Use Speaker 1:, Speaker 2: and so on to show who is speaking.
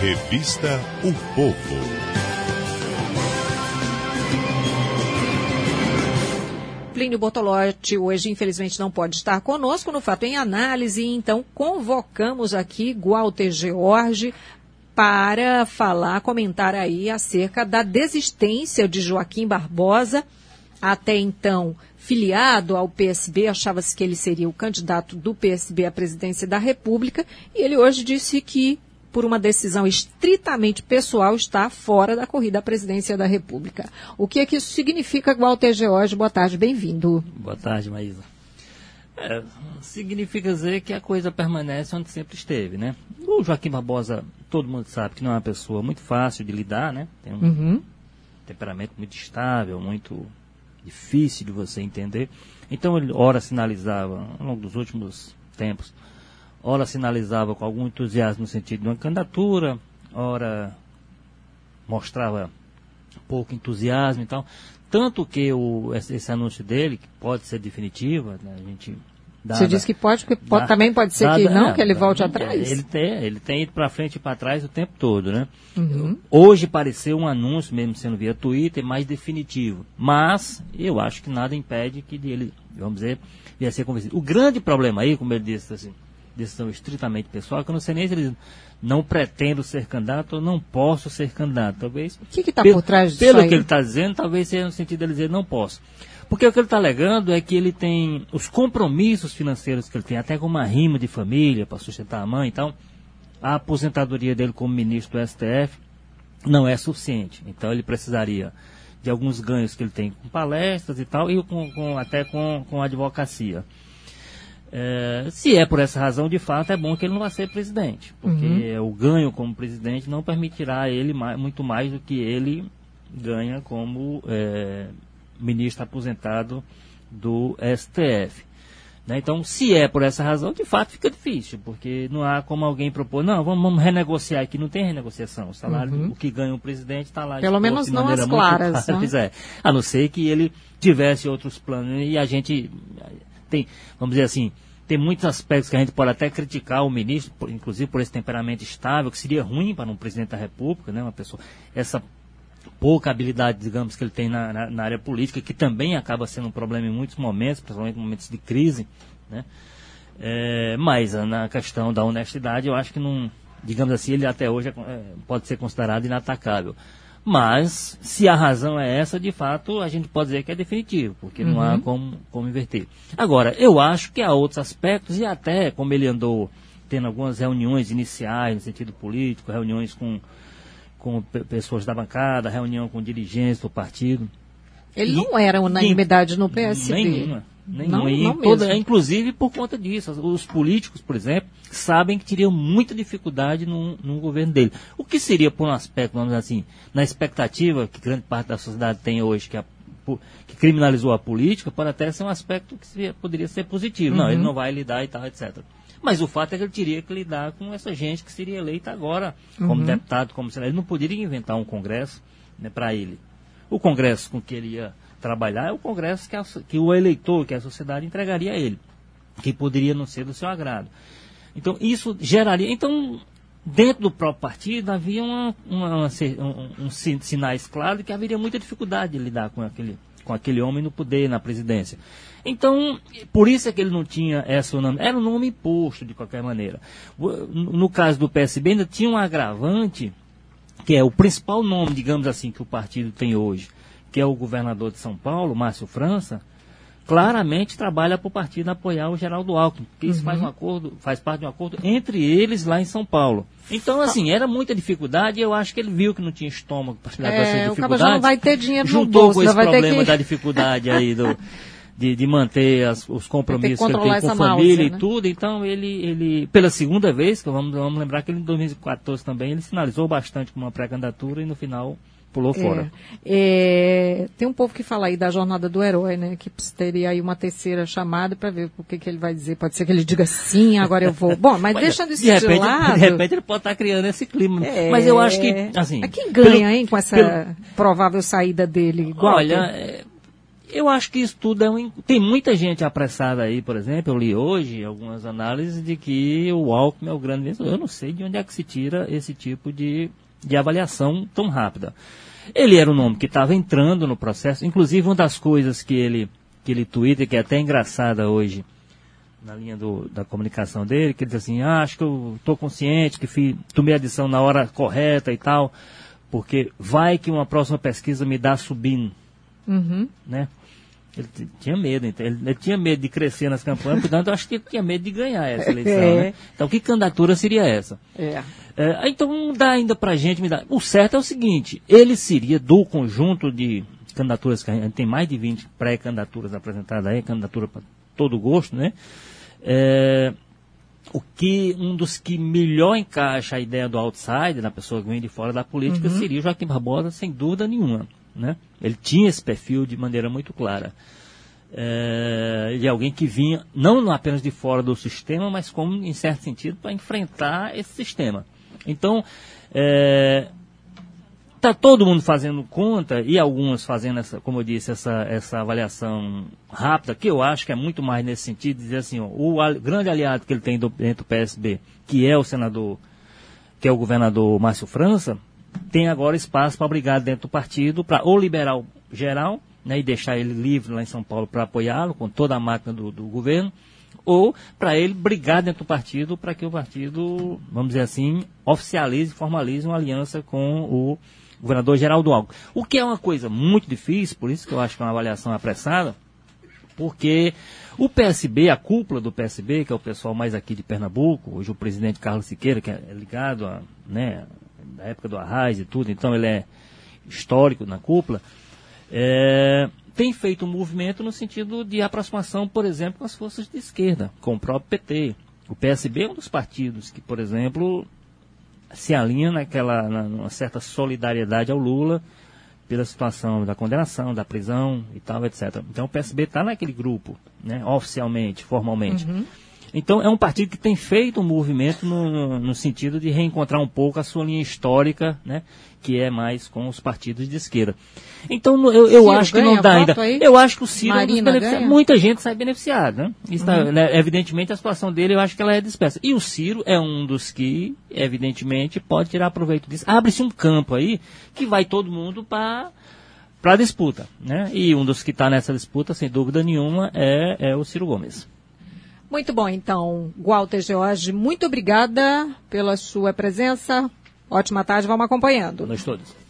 Speaker 1: Revista O Povo.
Speaker 2: Plínio Bortolotti hoje, infelizmente, não pode estar conosco no Fato em Análise, então convocamos aqui Walter George para falar, comentar aí acerca da desistência de Joaquim Barbosa, até então filiado ao PSB, achava-se que ele seria o candidato do PSB à presidência da República, e ele hoje disse que por uma decisão estritamente pessoal, está fora da corrida à presidência da República. O que é que isso significa, Walter George? Boa tarde, bem-vindo.
Speaker 3: Boa tarde, Maísa. É, significa dizer que a coisa permanece onde sempre esteve, né? O Joaquim Barbosa, todo mundo sabe que não é uma pessoa muito fácil de lidar, né? Tem um uhum. temperamento muito estável, muito difícil de você entender. Então ele ora sinalizava, ao longo dos últimos tempos, ora sinalizava com algum entusiasmo no sentido de uma candidatura, ora mostrava pouco entusiasmo e tal. Tanto que o, esse, esse anúncio dele, que pode ser definitiva, né, a gente
Speaker 2: Dada, Você disse que pode, porque pode, também pode ser dada, que não, é, que ele volte atrás.
Speaker 3: Ele tem, ele tem ido para frente e para trás o tempo todo, né? Uhum. Hoje pareceu um anúncio, mesmo sendo via Twitter, mais definitivo. Mas eu acho que nada impede que ele, vamos dizer, ia ser convencido. O grande problema aí, como ele disse assim, decisão estritamente pessoal, que eu não sei nem se ele não pretendo ser candidato ou não posso ser candidato. Talvez.
Speaker 2: O que está por trás disso?
Speaker 3: Pelo
Speaker 2: aí?
Speaker 3: que ele está dizendo, talvez seja no sentido de ele dizer não posso. Porque o que ele está alegando é que ele tem os compromissos financeiros que ele tem, até com uma rima de família para sustentar a mãe, então a aposentadoria dele como ministro do STF não é suficiente. Então ele precisaria de alguns ganhos que ele tem com palestras e tal, e com, com até com, com advocacia. É, se é por essa razão, de fato, é bom que ele não vá ser presidente, porque uhum. o ganho como presidente não permitirá a ele mais, muito mais do que ele ganha como é, ministro aposentado do STF. Né? Então, se é por essa razão, de fato fica difícil, porque não há como alguém propor, não, vamos, vamos renegociar aqui, não tem renegociação. O salário, uhum. o que ganha o presidente está lá.
Speaker 2: Pelo menos não as claras. Né?
Speaker 3: É. A não ser que ele tivesse outros planos e a gente tem, vamos dizer assim, tem muitos aspectos que a gente pode até criticar o ministro, por, inclusive por esse temperamento estável, que seria ruim para um presidente da República, né? Uma pessoa, essa pouca habilidade, digamos, que ele tem na, na, na área política, que também acaba sendo um problema em muitos momentos, principalmente em momentos de crise, né? É, mas na questão da honestidade, eu acho que não, digamos assim, ele até hoje é, pode ser considerado inatacável. Mas, se a razão é essa, de fato, a gente pode dizer que é definitivo, porque uhum. não há uhum. como, como inverter. Agora, eu acho que há outros aspectos, e até como ele andou tendo algumas reuniões iniciais no sentido político, reuniões com, com pessoas da bancada, reunião com dirigentes do partido.
Speaker 2: Ele e, não era unanimidade no PSB.
Speaker 3: Nenhuma. Nenhuma. Não, não toda, inclusive por conta disso. Os políticos, por exemplo, sabem que teriam muita dificuldade no, no governo dele. O que seria, por um aspecto, vamos dizer assim, na expectativa que grande parte da sociedade tem hoje, que, a, que criminalizou a política, pode até ser um aspecto que seria, poderia ser positivo. Uhum. Não, ele uhum. não vai lidar e tal, etc. Mas o fato é que ele teria que lidar com essa gente que seria eleita agora, como uhum. deputado, como senador. Ele não poderia inventar um congresso né, para ele. O congresso com que ele ia trabalhar é o Congresso que, a, que o eleitor, que a sociedade entregaria a ele, que poderia não ser do seu agrado. Então, isso geraria. Então, dentro do próprio partido havia uma, uma, um, um, sinais claros de que haveria muita dificuldade de lidar com aquele, com aquele homem no poder, na presidência. Então, por isso é que ele não tinha essa nome. Era um nome imposto, de qualquer maneira. No caso do PSB, ainda tinha um agravante, que é o principal nome, digamos assim, que o partido tem hoje, que é o governador de São Paulo, Márcio França, claramente trabalha para o partido apoiar o Geraldo Alckmin, porque isso uhum. faz um acordo, faz parte de um acordo entre eles lá em São Paulo. Então, assim, era muita dificuldade e eu acho que ele viu que não tinha estômago para lidar é, com essa dificuldade.
Speaker 2: O não vai ter dinheiro
Speaker 3: juntou
Speaker 2: bolso,
Speaker 3: com esse problema que... da dificuldade aí do, de, de manter as, os compromissos que, que ele tem com a família e né? tudo. Então, ele, ele, pela segunda vez, que vamos, vamos lembrar que ele em 2014 também, ele sinalizou bastante com uma pré-candidatura e no final pulou é, fora.
Speaker 2: É, tem um povo que fala aí da jornada do herói, né? Que teria aí uma terceira chamada para ver o que, que ele vai dizer. Pode ser que ele diga sim, agora eu vou. Bom, mas, mas deixando isso de, repente, de lado.
Speaker 3: De repente ele pode estar tá criando esse clima. É, mas eu acho que, assim.
Speaker 2: Mas quem ganha, pelo, hein, com essa pelo, provável saída dele?
Speaker 3: Olha, é, eu acho que isso tudo é um. Tem muita gente apressada aí, por exemplo, eu li hoje algumas análises de que o Alckmin é o grande vencedor. Eu não sei de onde é que se tira esse tipo de, de avaliação tão rápida. Ele era um nome que estava entrando no processo, inclusive uma das coisas que ele, que ele twitta, que é até engraçada hoje, na linha do, da comunicação dele, que ele diz assim, ah, acho que eu estou consciente que fiz, tomei a adição na hora correta e tal, porque vai que uma próxima pesquisa me dá subindo. Uhum. Né? Ele tinha medo, então, ele, ele, tinha medo de crescer nas campanhas, portanto, eu acho que ele tinha medo de ganhar essa eleição. É. Né? Então, que candidatura seria essa? É. É, então, não dá ainda pra gente me dar. O certo é o seguinte: ele seria do conjunto de candidaturas que a gente tem mais de 20 pré-candidaturas apresentadas aí, candidatura para todo gosto, né? É, o que um dos que melhor encaixa a ideia do outsider, da pessoa que vem de fora da política, uhum. seria o Joaquim Barbosa, sem dúvida nenhuma. Né? Ele tinha esse perfil de maneira muito clara. É, de alguém que vinha não apenas de fora do sistema, mas como, em certo sentido, para enfrentar esse sistema. Então, é, Está todo mundo fazendo conta e alguns fazendo, essa, como eu disse, essa, essa avaliação rápida, que eu acho que é muito mais nesse sentido, dizer assim, ó, o al, grande aliado que ele tem do, dentro do PSB, que é o senador, que é o governador Márcio França, tem agora espaço para brigar dentro do partido, para ou liberar o geral, né, e deixar ele livre lá em São Paulo para apoiá-lo, com toda a máquina do, do governo, ou para ele brigar dentro do partido para que o partido, vamos dizer assim, oficialize, formalize uma aliança com o governador Geraldo Alckmin. O que é uma coisa muito difícil, por isso que eu acho que é uma avaliação apressada, porque o PSB, a cúpula do PSB, que é o pessoal mais aqui de Pernambuco, hoje o presidente Carlos Siqueira, que é ligado a, né, da época do Arraiz e tudo, então ele é histórico na cúpula, é, tem feito um movimento no sentido de aproximação, por exemplo, com as forças de esquerda, com o próprio PT. O PSB é um dos partidos que, por exemplo, se alinha naquela numa certa solidariedade ao Lula pela situação da condenação, da prisão e tal, etc. Então o PSB está naquele grupo, né, oficialmente, formalmente. Uhum. Então é um partido que tem feito um movimento no, no, sentido de reencontrar um pouco a sua linha histórica, né, que é mais com os partidos de esquerda. Então eu, eu acho que não dá ainda. Aí? Eu acho que o Ciro é muita gente sai beneficiada. Né? Está, uhum. né, evidentemente a situação dele eu acho que ela é dispersa. E o Ciro é um dos que, evidentemente, pode tirar proveito disso. Abre-se um campo aí que vai todo mundo para para a disputa, né? E um dos que está nessa disputa, sem dúvida nenhuma, é, é o Ciro Gomes.
Speaker 2: Muito bom, então, Walter George, muito obrigada pela sua presença. Ótima tarde, vamos acompanhando.
Speaker 3: A todos.